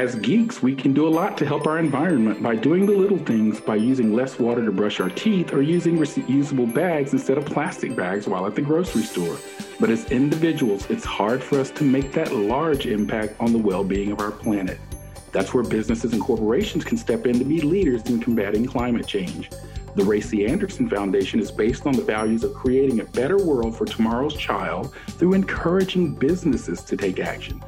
As geeks, we can do a lot to help our environment by doing the little things, by using less water to brush our teeth or using reusable bags instead of plastic bags while at the grocery store. But as individuals, it's hard for us to make that large impact on the well being of our planet. That's where businesses and corporations can step in to be leaders in combating climate change. The Ray C. Anderson Foundation is based on the values of creating a better world for tomorrow's child through encouraging businesses to take action.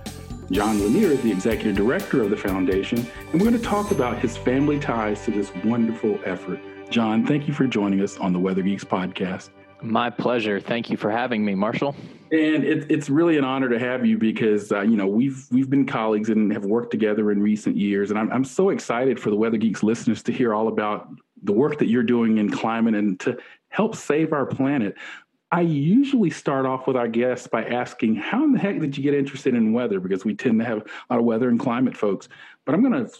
John Lanier is the executive director of the foundation, and we're going to talk about his family ties to this wonderful effort. John, thank you for joining us on the Weather Geeks podcast. My pleasure. Thank you for having me, Marshall. And it, it's really an honor to have you because uh, you know we've we've been colleagues and have worked together in recent years, and I'm I'm so excited for the Weather Geeks listeners to hear all about the work that you're doing in climate and to help save our planet. I usually start off with our guests by asking, How in the heck did you get interested in weather? Because we tend to have a lot of weather and climate folks. But I'm going to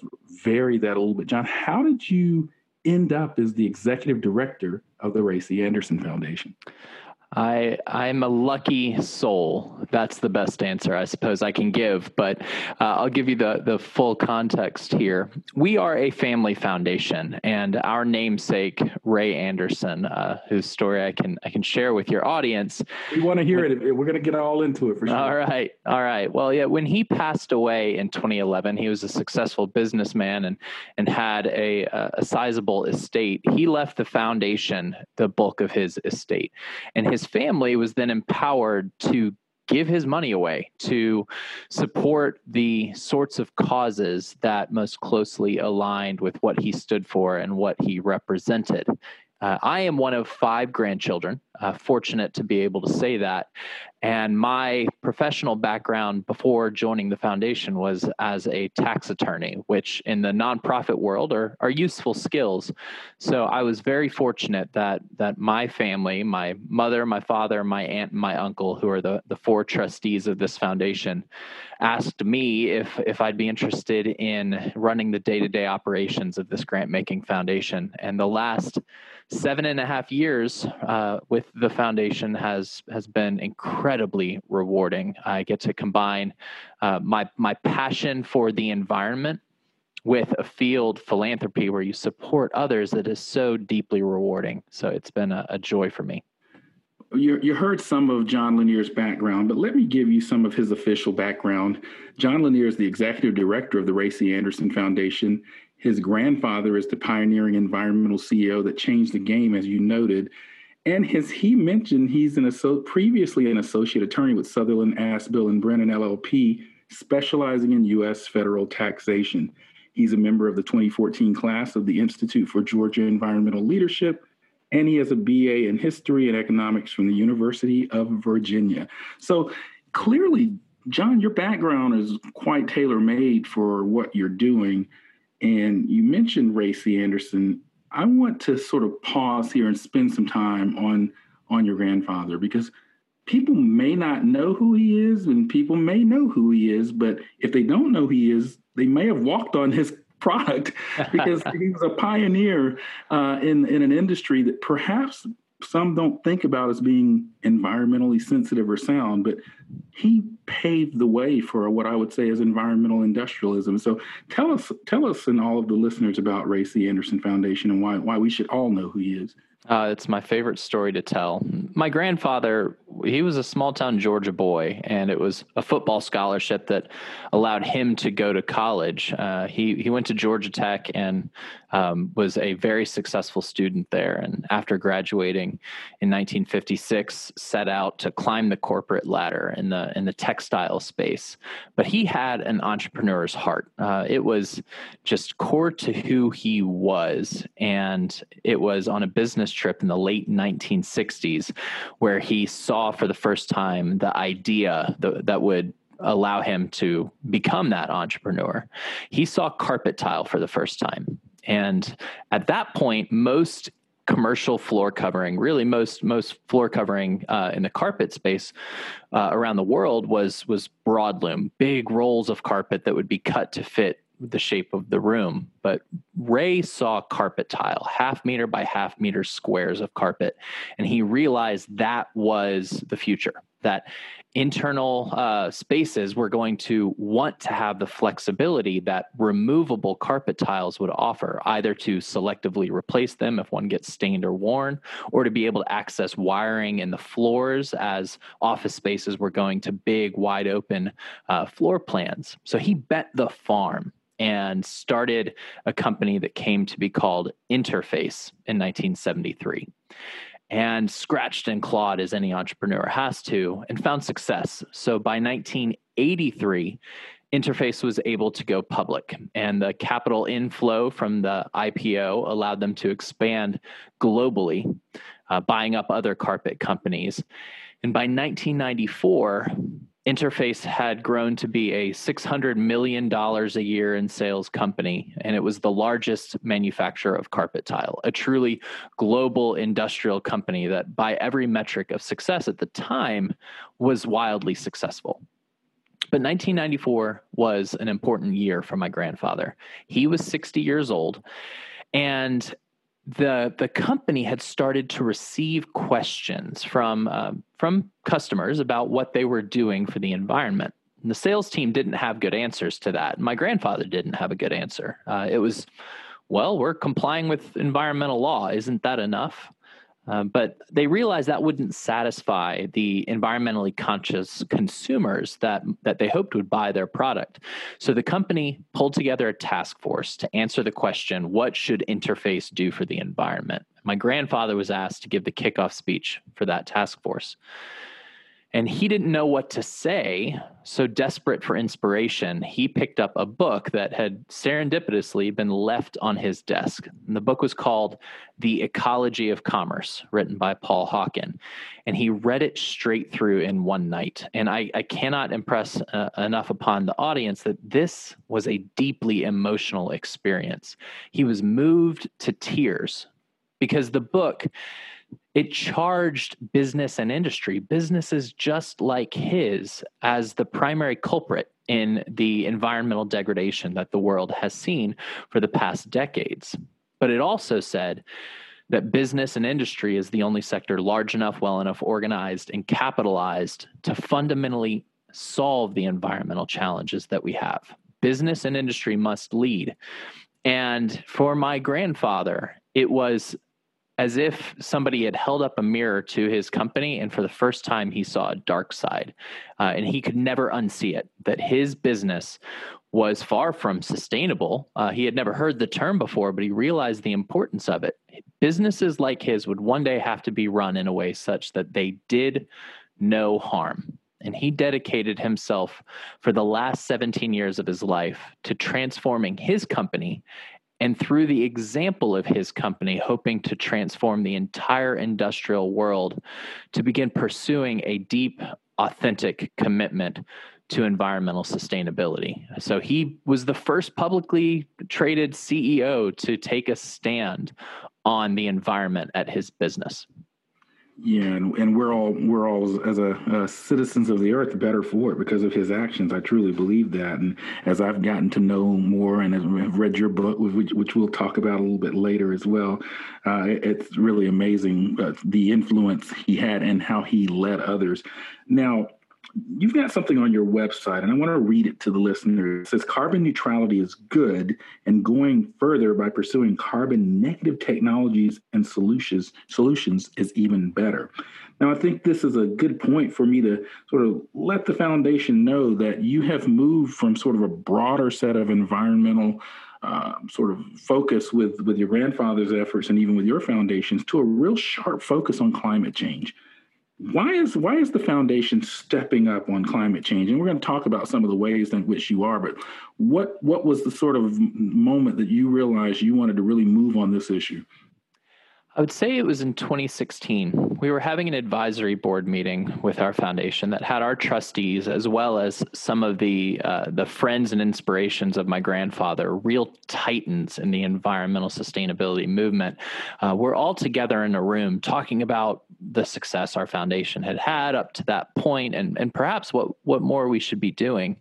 vary that a little bit. John, how did you end up as the executive director of the Ray C. Anderson Foundation? I I'm a lucky soul. That's the best answer I suppose I can give. But uh, I'll give you the the full context here. We are a family foundation, and our namesake Ray Anderson, uh, whose story I can I can share with your audience. We want to hear it. We're going to get all into it for sure. All right, all right. Well, yeah. When he passed away in 2011, he was a successful businessman and and had a a sizable estate. He left the foundation the bulk of his estate, and his his family was then empowered to give his money away to support the sorts of causes that most closely aligned with what he stood for and what he represented. Uh, I am one of five grandchildren, uh, fortunate to be able to say that. And my professional background before joining the foundation was as a tax attorney, which in the nonprofit world are, are useful skills. So I was very fortunate that that my family, my mother, my father, my aunt, and my uncle, who are the, the four trustees of this foundation, asked me if if I'd be interested in running the day-to-day operations of this grant making foundation. And the last seven and a half years uh, with the foundation has has been incredibly rewarding. I get to combine uh, my my passion for the environment with a field philanthropy where you support others that is so deeply rewarding. So it's been a, a joy for me. You, you heard some of John Lanier's background, but let me give you some of his official background. John Lanier is the executive director of the Ray C. Anderson Foundation. His grandfather is the pioneering environmental CEO that changed the game, as you noted. And as he mentioned, he's an asso- previously an associate attorney with Sutherland, Asbill, and Brennan LLP, specializing in U.S. federal taxation. He's a member of the 2014 class of the Institute for Georgia Environmental Leadership and he has a BA in history and economics from the University of Virginia. So clearly, John, your background is quite tailor made for what you're doing. And you mentioned Ray C. Anderson. I want to sort of pause here and spend some time on on your grandfather because people may not know who he is and people may know who he is, but if they don't know who he is, they may have walked on his product because he was a pioneer uh, in in an industry that perhaps some don't think about as being environmentally sensitive or sound, but he paved the way for what I would say is environmental industrialism. So tell us, tell us, and all of the listeners about Ray C. Anderson Foundation and why why we should all know who he is. Uh, it's my favorite story to tell. My grandfather, he was a small town Georgia boy, and it was a football scholarship that allowed him to go to college. Uh, he he went to Georgia Tech and um, was a very successful student there. And after graduating in 1956, set out to climb the corporate ladder in the in the textile space. But he had an entrepreneur's heart. Uh, it was just core to who he was, and it was on a business trip in the late 1960s where he saw for the first time the idea that, that would allow him to become that entrepreneur. He saw carpet tile for the first time. And at that point, most commercial floor covering, really most most floor covering uh, in the carpet space uh, around the world was was broadloom, big rolls of carpet that would be cut to fit the shape of the room. But Ray saw carpet tile, half meter by half meter squares of carpet, and he realized that was the future. That internal uh, spaces were going to want to have the flexibility that removable carpet tiles would offer, either to selectively replace them if one gets stained or worn, or to be able to access wiring in the floors as office spaces were going to big, wide open uh, floor plans. So he bet the farm and started a company that came to be called Interface in 1973 and scratched and clawed as any entrepreneur has to and found success. So by 1983, Interface was able to go public, and the capital inflow from the IPO allowed them to expand globally, uh, buying up other carpet companies. And by 1994, Interface had grown to be a $600 million a year in sales company, and it was the largest manufacturer of carpet tile, a truly global industrial company that, by every metric of success at the time, was wildly successful. But 1994 was an important year for my grandfather. He was 60 years old, and the the company had started to receive questions from uh, from customers about what they were doing for the environment. And the sales team didn't have good answers to that. My grandfather didn't have a good answer. Uh, it was, well, we're complying with environmental law. Isn't that enough? Uh, but they realized that wouldn't satisfy the environmentally conscious consumers that, that they hoped would buy their product. So the company pulled together a task force to answer the question what should Interface do for the environment? My grandfather was asked to give the kickoff speech for that task force. And he didn't know what to say. So, desperate for inspiration, he picked up a book that had serendipitously been left on his desk. And the book was called The Ecology of Commerce, written by Paul Hawken. And he read it straight through in one night. And I, I cannot impress uh, enough upon the audience that this was a deeply emotional experience. He was moved to tears because the book it charged business and industry, businesses just like his, as the primary culprit in the environmental degradation that the world has seen for the past decades. But it also said that business and industry is the only sector large enough, well enough organized, and capitalized to fundamentally solve the environmental challenges that we have. Business and industry must lead. And for my grandfather, it was as if somebody had held up a mirror to his company and for the first time he saw a dark side uh, and he could never unsee it that his business was far from sustainable. Uh, he had never heard the term before but he realized the importance of it. Businesses like his would one day have to be run in a way such that they did no harm. And he dedicated himself for the last 17 years of his life to transforming his company and through the example of his company, hoping to transform the entire industrial world to begin pursuing a deep, authentic commitment to environmental sustainability. So he was the first publicly traded CEO to take a stand on the environment at his business. Yeah, and, and we're all we're all as a uh, citizens of the earth better for it because of his actions. I truly believe that. And as I've gotten to know more and have read your book, which, which we'll talk about a little bit later as well, uh, it's really amazing uh, the influence he had and how he led others. Now, you've got something on your website, and I want to read it to the listeners. It says carbon neutrality is good, and going further by pursuing carbon negative technologies and solutions solutions is even better. Now, I think this is a good point for me to sort of let the foundation know that you have moved from sort of a broader set of environmental uh, sort of focus with with your grandfather's efforts and even with your foundations to a real sharp focus on climate change why is why is the foundation stepping up on climate change? And we're going to talk about some of the ways in which you are but what what was the sort of moment that you realized you wanted to really move on this issue I would say it was in 2016. We were having an advisory board meeting with our foundation that had our trustees, as well as some of the uh, the friends and inspirations of my grandfather, real titans in the environmental sustainability movement. Uh, we're all together in a room talking about the success our foundation had had up to that point, and and perhaps what what more we should be doing.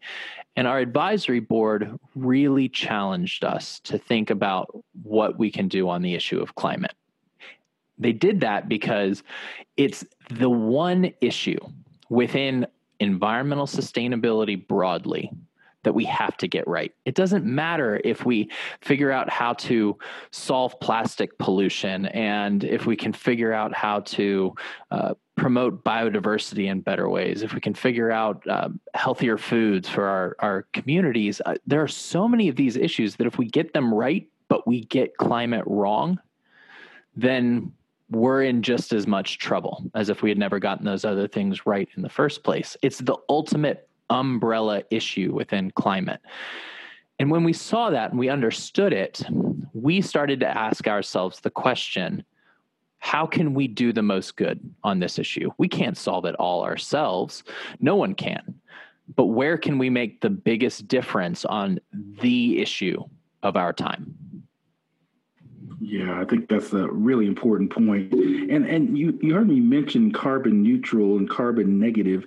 And our advisory board really challenged us to think about what we can do on the issue of climate. They did that because it's the one issue within environmental sustainability broadly that we have to get right. It doesn't matter if we figure out how to solve plastic pollution and if we can figure out how to uh, promote biodiversity in better ways, if we can figure out uh, healthier foods for our, our communities. Uh, there are so many of these issues that if we get them right, but we get climate wrong, then we're in just as much trouble as if we had never gotten those other things right in the first place. It's the ultimate umbrella issue within climate. And when we saw that and we understood it, we started to ask ourselves the question how can we do the most good on this issue? We can't solve it all ourselves, no one can. But where can we make the biggest difference on the issue of our time? Yeah, I think that's a really important point. And and you, you heard me mention carbon neutral and carbon negative.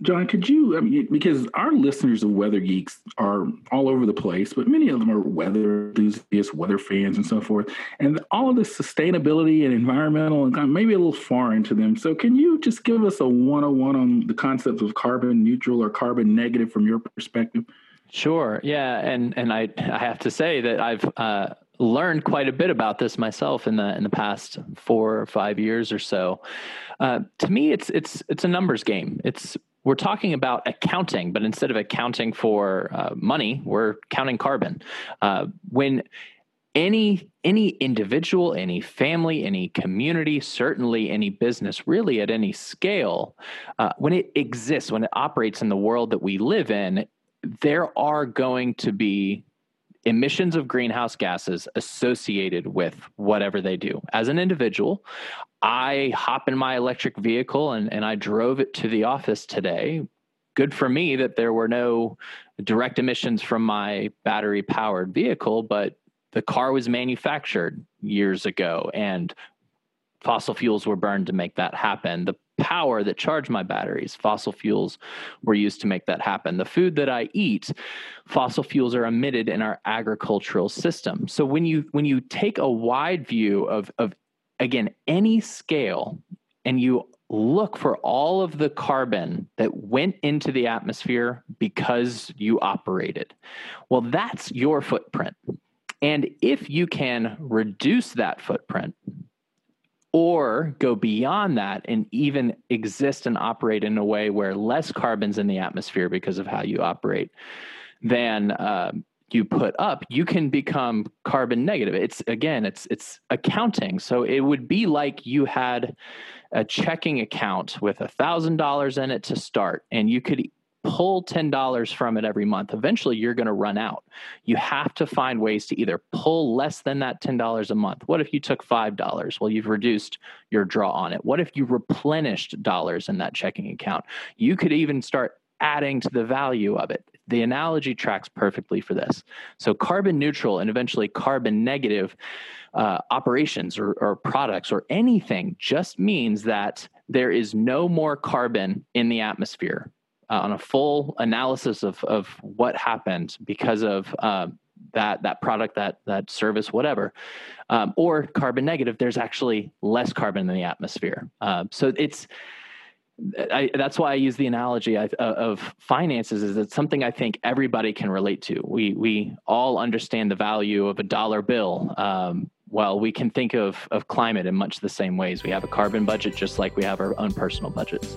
John, could you I mean because our listeners of weather geeks are all over the place, but many of them are weather enthusiasts, weather fans and so forth. And all of this sustainability and environmental and maybe a little foreign to them. So can you just give us a 101 on the concept of carbon neutral or carbon negative from your perspective? Sure. Yeah, and and I I have to say that I've uh, learned quite a bit about this myself in the in the past four or five years or so. Uh, to me, it's it's it's a numbers game. It's we're talking about accounting, but instead of accounting for uh, money, we're counting carbon. Uh, when any any individual, any family, any community, certainly any business, really at any scale, uh, when it exists, when it operates in the world that we live in, there are going to be emissions of greenhouse gases associated with whatever they do. As an individual, I hop in my electric vehicle and, and I drove it to the office today. Good for me that there were no direct emissions from my battery powered vehicle, but the car was manufactured years ago and fossil fuels were burned to make that happen. The power that charged my batteries. Fossil fuels were used to make that happen. The food that I eat, fossil fuels are emitted in our agricultural system. So when you when you take a wide view of of again any scale and you look for all of the carbon that went into the atmosphere because you operated. Well, that's your footprint. And if you can reduce that footprint, or go beyond that and even exist and operate in a way where less carbon's in the atmosphere because of how you operate than uh, you put up, you can become carbon negative. It's again, it's it's accounting. So it would be like you had a checking account with a thousand dollars in it to start, and you could pull $10 from it every month, eventually you're going to run out. You have to find ways to either pull less than that $10 a month. What if you took $5? Well, you've reduced your draw on it. What if you replenished dollars in that checking account? You could even start adding to the value of it. The analogy tracks perfectly for this. So, carbon neutral and eventually carbon negative uh, operations or, or products or anything just means that there is no more carbon in the atmosphere uh, on a full analysis of of what happened because of uh, that that product, that that service, whatever, um, or carbon negative. There's actually less carbon in the atmosphere. Uh, so it's I, that's why I use the analogy of, of, finances. Is it's something I think everybody can relate to. We we all understand the value of a dollar bill. Um, well, we can think of of climate in much the same ways. We have a carbon budget, just like we have our own personal budgets.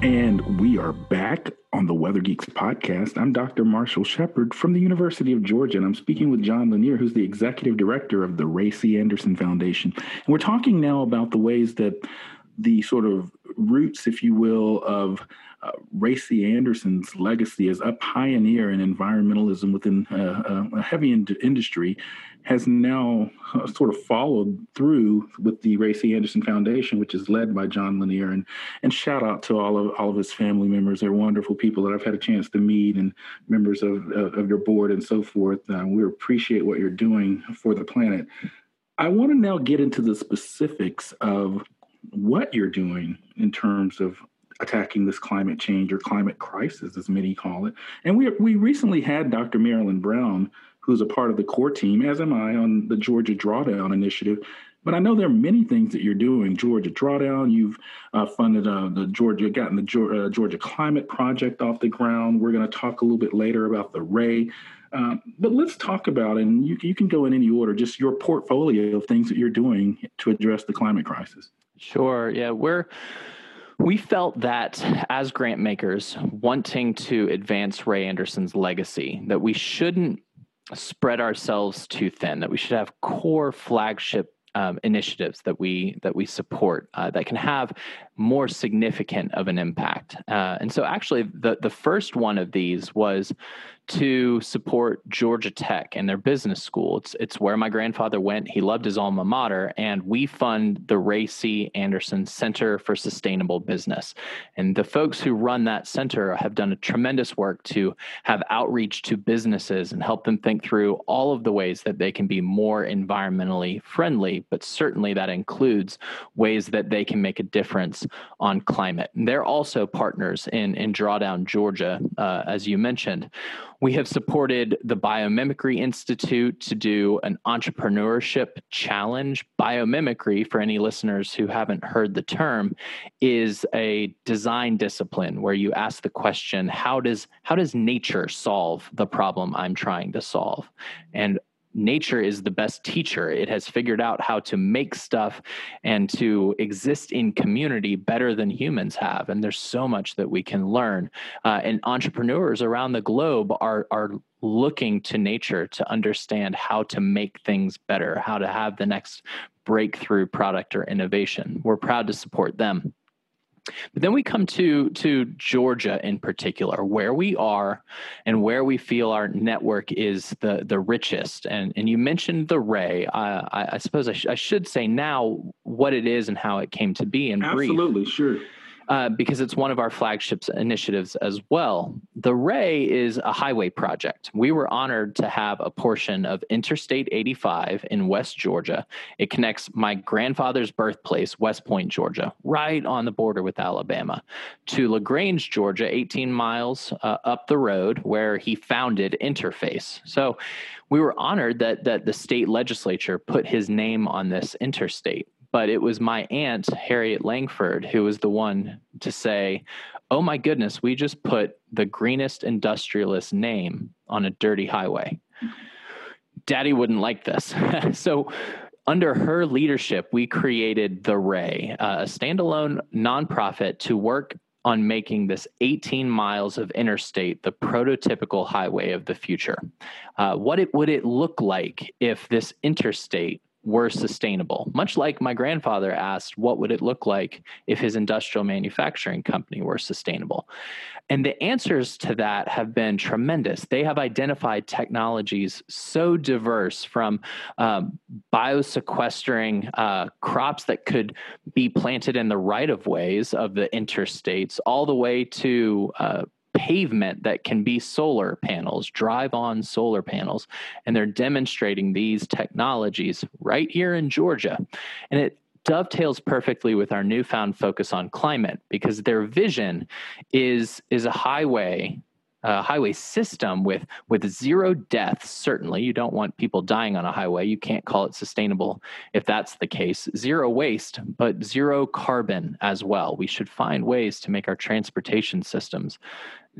And we are back on the Weather Geeks podcast. I'm Dr. Marshall Shepard from the University of Georgia, and I'm speaking with John Lanier, who's the executive director of the Ray C. Anderson Foundation. And we're talking now about the ways that the sort of roots, if you will, of uh, Ray C. Anderson's legacy as a pioneer in environmentalism within uh, a heavy in- industry has now uh, sort of followed through with the Ray C. Anderson Foundation, which is led by John Lanier. And and shout out to all of all of his family members. They're wonderful people that I've had a chance to meet, and members of uh, of your board and so forth. Uh, we appreciate what you're doing for the planet. I want to now get into the specifics of what you're doing in terms of attacking this climate change or climate crisis, as many call it. And we we recently had Dr. Marilyn Brown, who's a part of the core team, as am I, on the Georgia Drawdown Initiative. But I know there are many things that you're doing. Georgia Drawdown, you've uh, funded uh, the Georgia, gotten the Georgia, uh, Georgia Climate Project off the ground. We're going to talk a little bit later about the Ray. Um, but let's talk about, and you, you can go in any order, just your portfolio of things that you're doing to address the climate crisis. Sure. Yeah, we're we felt that as grant makers wanting to advance Ray Anderson's legacy, that we shouldn't spread ourselves too thin, that we should have core flagship um, initiatives that we that we support uh, that can have more significant of an impact. Uh, and so, actually, the the first one of these was to support Georgia Tech and their business school. It's it's where my grandfather went. He loved his alma mater, and we fund the Ray C. Anderson Center for Sustainable Business. And the folks who run that center have done a tremendous work to have outreach to businesses and help them think through all of the ways that they can be more environmentally friendly, but certainly that includes ways that they can make a difference on climate. And they're also partners in in Drawdown Georgia, uh, as you mentioned. We have supported the Biomimicry Institute to do an entrepreneurship challenge. Biomimicry, for any listeners who haven't heard the term, is a design discipline where you ask the question, how does how does nature solve the problem I'm trying to solve? And nature is the best teacher. It has figured out how to make stuff and to exist in community better than humans have. And there's so much that we can learn. Uh, and entrepreneurs around the globe are are looking to nature to understand how to make things better, how to have the next breakthrough product or innovation. We're proud to support them. But then we come to to Georgia in particular, where we are and where we feel our network is the the richest. And and you mentioned the Ray. I, I, suppose I, sh- I, should say now what it is and how it came to be in Absolutely, brief. Absolutely, sure uh, because it's one of our flagship initiatives as well. The Ray is a highway project. We were honored to have a portion of Interstate 85 in West Georgia. It connects my grandfather's birthplace, West Point, Georgia, right on the border with Alabama, to LaGrange, Georgia, 18 miles uh, up the road, where he founded Interface. So we were honored that that the state legislature put his name on this interstate but it was my aunt harriet langford who was the one to say oh my goodness we just put the greenest industrialist name on a dirty highway daddy wouldn't like this so under her leadership we created the ray a standalone nonprofit to work on making this 18 miles of interstate the prototypical highway of the future. Uh, what it would it look like if this interstate were sustainable. Much like my grandfather asked, what would it look like if his industrial manufacturing company were sustainable? And the answers to that have been tremendous. They have identified technologies so diverse from um, biosequestering uh, crops that could be planted in the right of ways of the interstates, all the way to uh, pavement that can be solar panels, drive on solar panels. And they're demonstrating these technologies right here in Georgia. And it dovetails perfectly with our newfound focus on climate because their vision is, is a highway a highway system with with zero deaths certainly. You don't want people dying on a highway. You can't call it sustainable if that's the case. Zero waste but zero carbon as well. We should find ways to make our transportation systems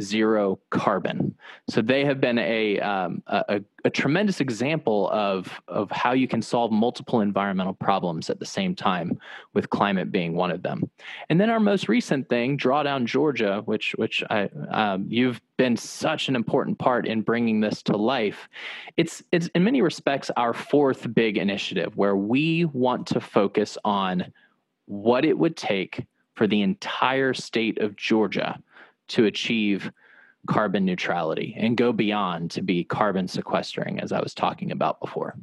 zero carbon. So they have been a, um, a, a, tremendous example of, of how you can solve multiple environmental problems at the same time, with climate being one of them. And then our most recent thing, Drawdown Georgia, which which I, um, you've been such an important part in bringing this to life. It's it's in many respects our fourth big initiative where we want to focus on what it would take for the entire state of Georgia to achieve carbon neutrality and go beyond to be carbon sequestering, as I was talking about before.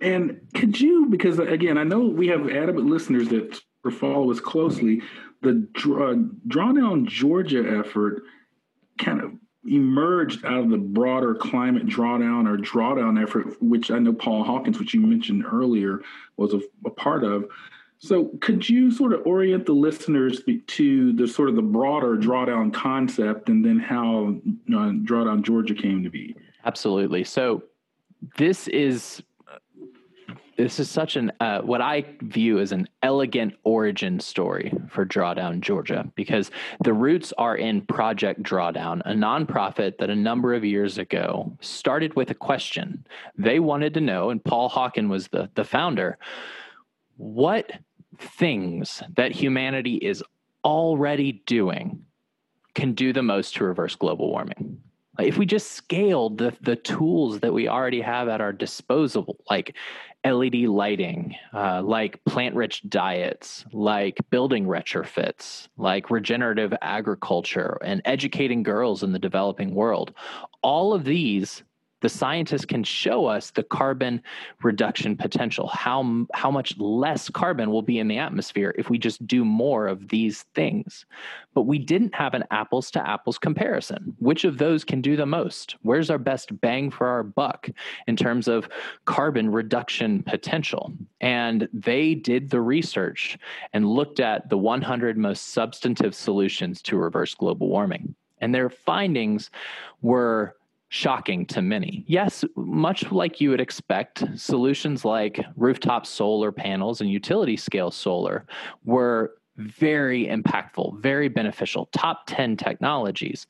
And could you, because uh, again, I know we have adamant listeners that follow us closely, the draw, Drawdown Georgia effort kind of emerged out of the broader climate drawdown or drawdown effort, which I know Paul Hawkins, which you mentioned earlier, was a, a part of. So, could you sort of orient the listeners to the sort of the broader drawdown concept, and then how uh, drawdown Georgia came to be? Absolutely. So, this is this is such an uh, what I view as an elegant origin story for Drawdown Georgia because the roots are in Project Drawdown, a nonprofit that a number of years ago started with a question. They wanted to know, and Paul Hawken was the the founder. What things that humanity is already doing can do the most to reverse global warming. If we just scaled the, the tools that we already have at our disposal, like LED lighting, uh, like plant rich diets, like building retrofits, like regenerative agriculture, and educating girls in the developing world, all of these the scientists can show us the carbon reduction potential, how, how much less carbon will be in the atmosphere if we just do more of these things. But we didn't have an apples to apples comparison. Which of those can do the most? Where's our best bang for our buck in terms of carbon reduction potential? And they did the research and looked at the 100 most substantive solutions to reverse global warming. And their findings were shocking to many. Yes, much like you would expect, solutions like rooftop solar panels and utility scale solar were very impactful, very beneficial, top 10 technologies.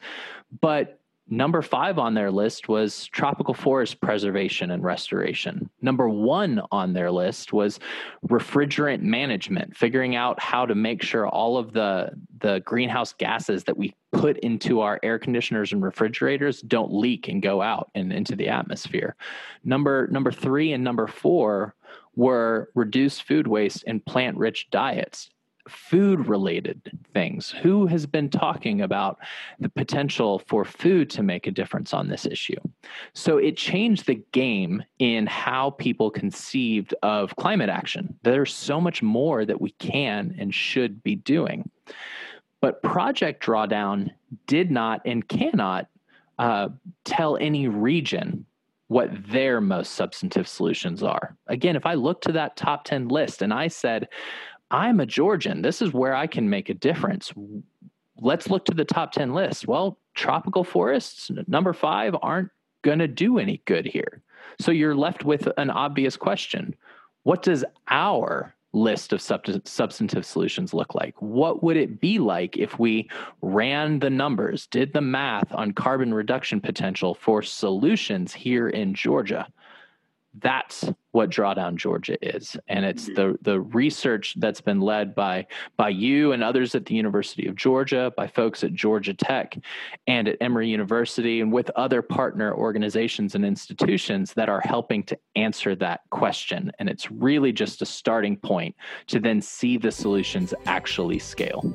But Number five on their list was tropical forest preservation and restoration. Number one on their list was refrigerant management, figuring out how to make sure all of the, the greenhouse gases that we put into our air conditioners and refrigerators don't leak and go out and into the atmosphere. Number number three and number four were reduce food waste and plant rich diets food related things. Who has been talking about the potential for food to make a difference on this issue? So it changed the game in how people conceived of climate action. There's so much more that we can and should be doing. But Project Drawdown did not and cannot uh, tell any region what their most substantive solutions are. Again, if I look to that top 10 list and I said, I'm a Georgian. This is where I can make a difference. Let's look to the top 10 list. Well, tropical forests, number five, aren't going to do any good here. So you're left with an obvious question What does our list of substantive solutions look like? What would it be like if we ran the numbers, did the math on carbon reduction potential for solutions here in Georgia? That's what drawdown georgia is. And it's mm-hmm. the the research that's been led by by you and others at the university of georgia by folks at georgia tech and at emory university and with other partner organizations and institutions that are helping to answer that question. And it's really just a starting point to then see the solutions actually scale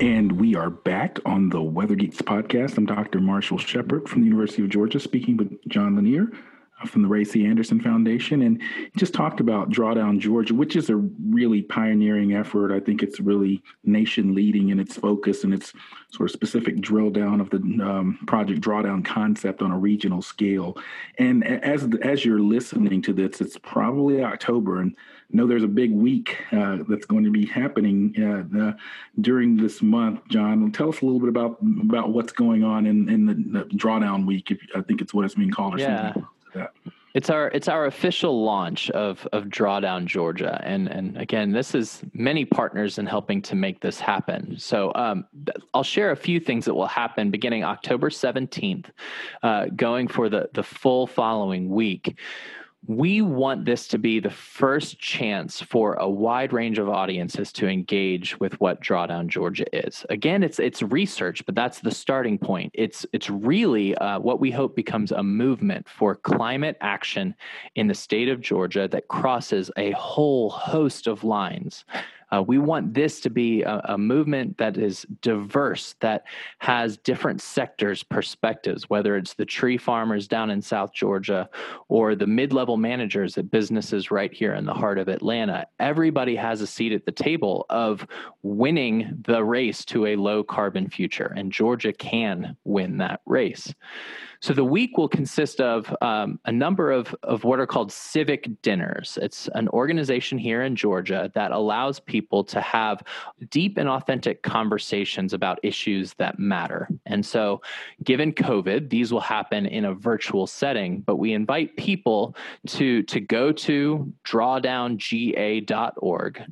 And we are back on the Weather Geeks podcast. I'm Dr. Marshall Shepard from the University of Georgia, speaking with John Lanier uh, from the Ray C. Anderson Foundation, and just talked about Drawdown Georgia, which is a really pioneering effort. I think it's really nation leading in its focus and its sort of specific drill down of the um, project drawdown concept on a regional scale. And as as you're listening to this, it's probably October, and know there's a big week uh, that's going to be happening uh, during this month. John, tell us a little bit about about what's going on in, in the, the drawdown week. If, I think it's what it's being called, or yeah. something. Like it's our it's our official launch of of Drawdown Georgia, and and again, this is many partners in helping to make this happen. So um, I'll share a few things that will happen beginning October seventeenth, uh, going for the the full following week we want this to be the first chance for a wide range of audiences to engage with what drawdown georgia is. Again it's it's research but that's the starting point. It's it's really uh, what we hope becomes a movement for climate action in the state of georgia that crosses a whole host of lines uh, we want this to be a, a, movement that is diverse, that has different sectors' perspectives, whether it's the tree farmers down in South Georgia or the mid level managers at businesses right here in the heart of Atlanta. Everybody has a seat at the table of winning the race to a low carbon future, and Georgia can win that race. So the week will consist of um, a number of, of what are called civic dinners. It's an organization here in Georgia that allows people to have deep and authentic conversations about issues that matter. And so, given COVID, these will happen in a virtual setting, but we invite people to, to go to drawdownga.org,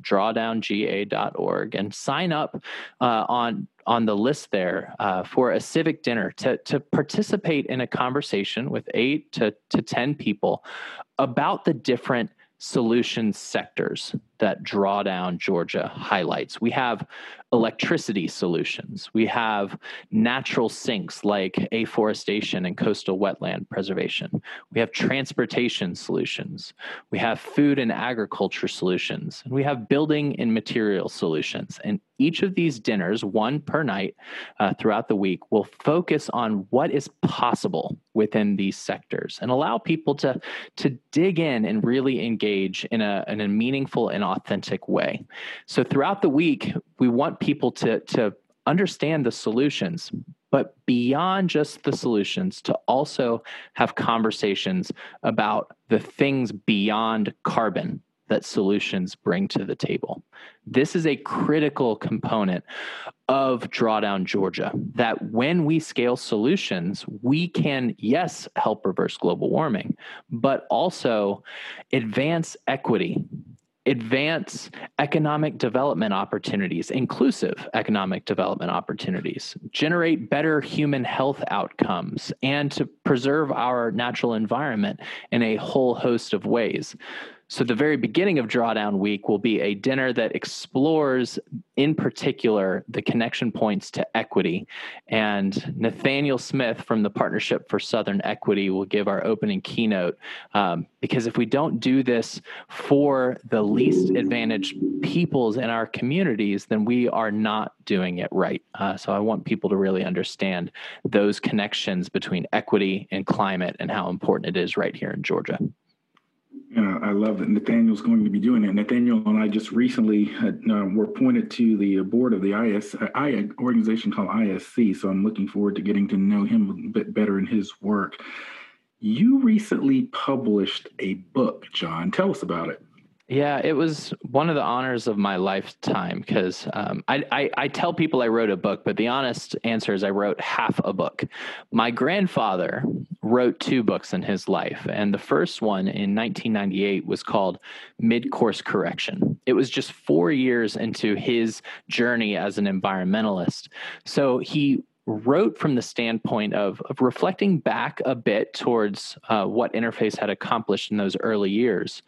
drawdownga.org, and sign up uh, on on the list there uh, for a civic dinner to, to participate in a conversation with eight to, to 10 people about the different solution sectors that Drawdown Georgia highlights. We have electricity solutions, we have natural sinks like afforestation and coastal wetland preservation, we have transportation solutions, we have food and agriculture solutions, and we have building and material solutions. And each of these dinners, one per night uh, throughout the week, will focus on what is possible within these sectors and allow people to, to dig in and really engage in a, in a meaningful and authentic way. So throughout the week, we want people to, to understand the solutions, but beyond just the solutions, to also have conversations about the things beyond carbon that solutions bring to the table. This is a critical component of Drawdown Georgia that when we scale solutions, we can, yes, help reverse global warming, but also advance equity advance economic development opportunities, inclusive economic development opportunities, generate better human health outcomes, and to preserve our natural environment in a whole host of ways. So, the very beginning of Drawdown Week will be a dinner that explores, in particular, the connection points to equity. And Nathaniel Smith from the Partnership for Southern Equity will give our opening keynote. Um, because if we don't do this for the least advantaged peoples in our communities, then we are not doing it right. Uh, so, I want people to really understand those connections between equity and climate and how important it is right here in Georgia. Uh, I love that Nathaniel's going to be doing it. Nathaniel and I just recently had, uh, were appointed to the board of the IS uh, I, organization called ISC, so I'm looking forward to getting to know him a bit better in his work. You recently published a book, John. Tell us about it. Yeah, it was one of the honors of my lifetime because um, I, I, I, tell people I wrote a book, but the honest answer is I wrote half a book. My grandfather wrote two books in his life, and the first one in 1998 was called Mid Course Correction. It was just four years into his journey as an environmentalist. So he wrote from the standpoint of, of reflecting back a bit towards uh, what Interface had accomplished in those early years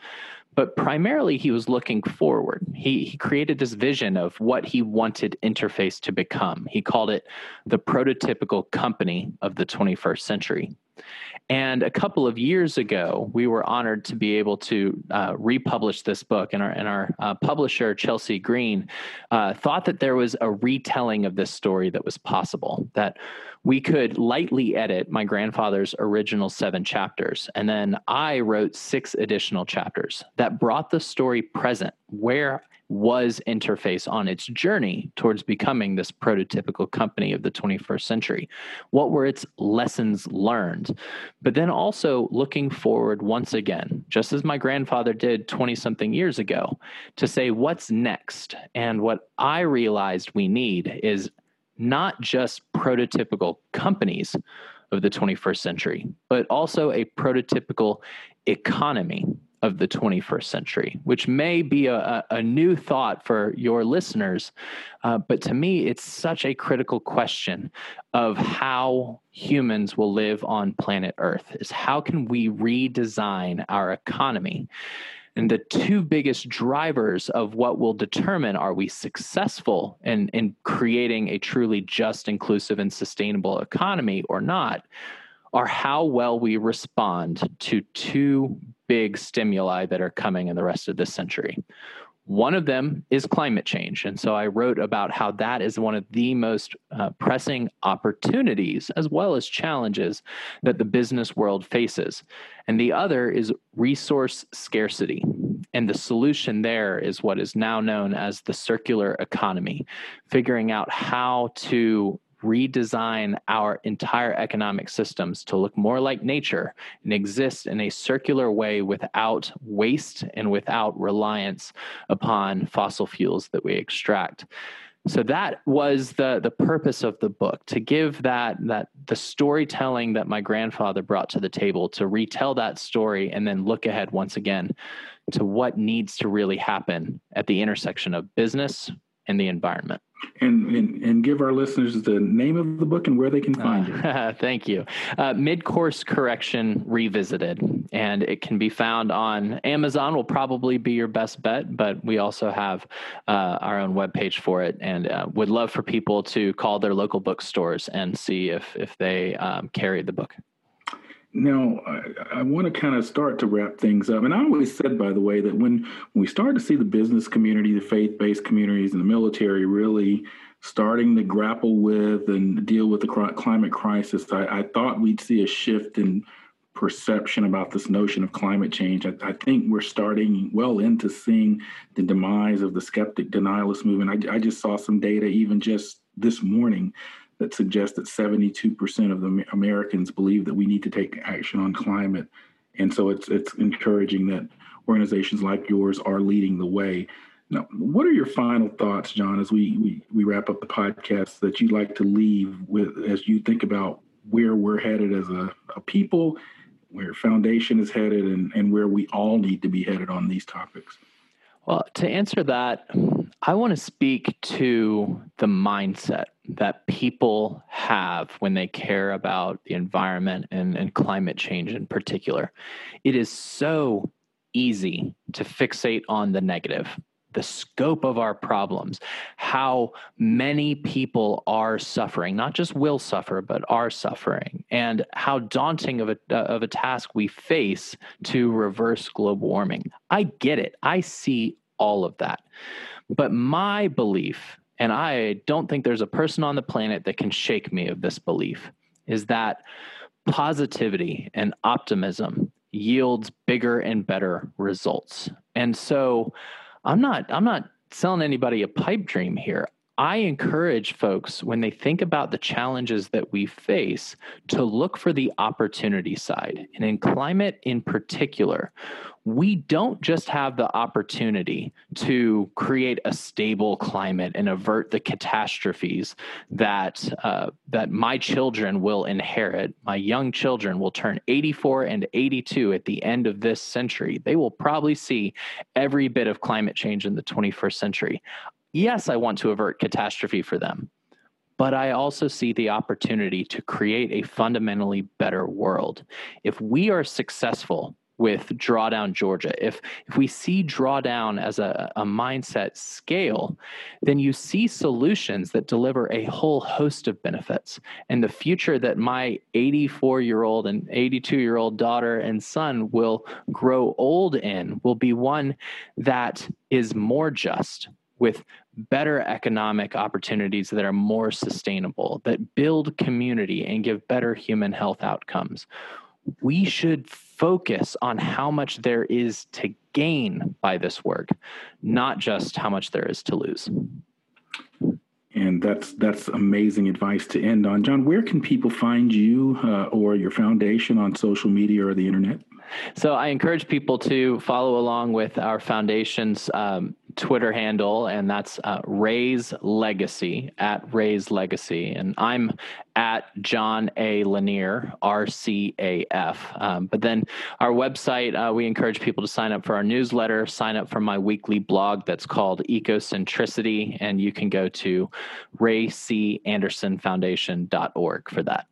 but primarily he was looking forward. he, he created this vision of what he wanted interface to become. He called it the prototypical company of the 21st century. And a couple of years ago, we were honored to be able to uh, republish this book, and our and our uh, publisher Chelsea Green uh, thought that there was a retelling of this story that was possible. That we could lightly edit my grandfather's original seven chapters, and then I wrote six additional chapters that brought the story present, where was Interface on its journey towards becoming this prototypical company of the 21st century? What were its lessons learned? But then also looking forward once again, just as my grandfather did 20 something years ago, to say, what's next? And what I realized we need is not just prototypical companies of the 21st century, but also a prototypical economy of the 21st century, which may be a, a new thought for your listeners. Uh, but to me, it's such a critical question of how humans will live on planet Earth is how can we redesign our economy? And the two biggest drivers of what will determine are we successful in, in creating a truly just, inclusive, and sustainable economy or not are how well we respond to two big stimuli that are coming in the rest of this century. One of them is climate change. And so I wrote about how that is one of the most uh, pressing opportunities as well as challenges that the business world faces. And the other is resource scarcity. And the solution there is what is now known as the circular economy, figuring out how to redesign our entire economic systems to look more like nature and exist in a circular way without waste and without reliance upon fossil fuels that we extract. So that was the the purpose of the book to give that that the storytelling that my grandfather brought to the table to retell that story and then look ahead once again to what needs to really happen at the intersection of business and the environment and, and, and give our listeners the name of the book and where they can find uh, it. Thank you. Uh, Mid Course Correction Revisited, and it can be found on Amazon. Will probably be your best bet, but we also have uh, our own webpage for it, and uh, would love for people to call their local bookstores and see if if they um, carry the book. Now, I, I want to kind of start to wrap things up. And I always said, by the way, that when, we start to see the business community, the faith based communities, and the military really starting to grapple with and deal with the climate crisis, I, I thought we'd see a shift in perception about this notion of climate change. I, I, think we're starting well into seeing the demise of the skeptic denialist movement. I, I just saw some data even just this morning that suggests that 72% of the Americans believe that we need to take action on climate. And so it's it's encouraging that organizations like yours are leading the way. Now, what are your final thoughts, John, as we, we, we wrap up the podcast that you'd like to leave with as you think about where we're headed as a, a people, where foundation is headed, and, and where we all need to be headed on these topics? Well, to answer that, I want to speak to the mindset that people have when they care about the environment and, and climate change in particular. It is so easy to fixate on the negative the scope of our problems, how many people are suffering, not just will suffer, but are suffering, and how daunting of a, of a task we face to reverse global warming. I get it. I see all of that. But my belief, and I don't think there's a person on the planet that can shake me of this belief, is that positivity and optimism yields bigger and better results. And so I'm not I'm not selling anybody a pipe dream here. I encourage folks when they think about the challenges that we face to look for the opportunity side. And in climate in particular, we don't just have the opportunity to create a stable climate and avert the catastrophes that uh, that my children will inherit. My young children will turn 84 and 82 at the end of this century. They will probably see every bit of climate change in the 21st century. Yes, I want to avert catastrophe for them, but I also see the opportunity to create a fundamentally better world. If we are successful with drawdown georgia if if we see drawdown as a, a mindset scale then you see solutions that deliver a whole host of benefits and the future that my 84 year old and 82 year old daughter and son will grow old in will be one that is more just with better economic opportunities that are more sustainable, that build community and give better human health outcomes. We should focus on how much there is to gain by this work, not just how much there is to lose. And that's that's amazing advice to end on. John, where can people find you uh, or your foundation on social media or the internet? So I encourage people to follow along with our foundation's um, Twitter handle, and that's uh, Ray's Legacy at Ray's Legacy, and I'm at John A. Lanier RCAF. Um, but then our website, uh, we encourage people to sign up for our newsletter, sign up for my weekly blog that's called Ecocentricity, and you can go to RayCAndersonFoundation.org for that.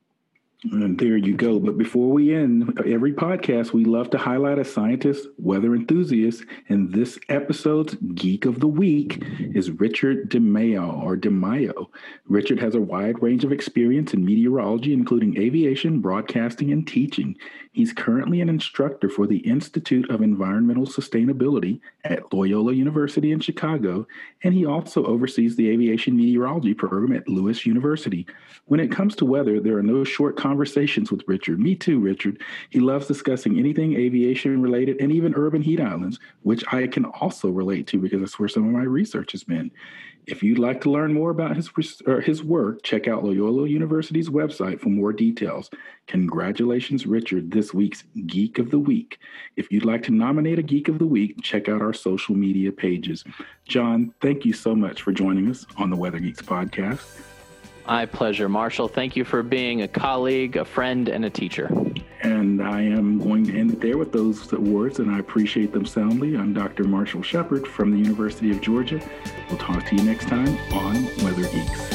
And there you go. But before we end every podcast, we love to highlight a scientist, weather enthusiast, and this episode's Geek of the Week is Richard DeMaio or DeMaio. Richard has a wide range of experience in meteorology, including aviation, broadcasting, and teaching. He's currently an instructor for the Institute of Environmental Sustainability at Loyola University in Chicago, and he also oversees the aviation meteorology program at Lewis University. When it comes to weather, there are no short conversations with Richard. Me too, Richard. He loves discussing anything aviation related and even urban heat islands, which I can also relate to because that's where some of my research has been. If you'd like to learn more about his his work, check out Loyola University's website for more details. Congratulations, Richard, this week's Geek of the Week. If you'd like to nominate a Geek of the Week, check out our social media pages. John, thank you so much for joining us on the Weather Geeks podcast. My pleasure, Marshall. Thank you for being a colleague, a friend, and a teacher. And I am going to end it there with those words, and I appreciate them soundly. I'm Dr. Marshall Shepard from the University of Georgia. We'll talk to you next time on Weather Geeks.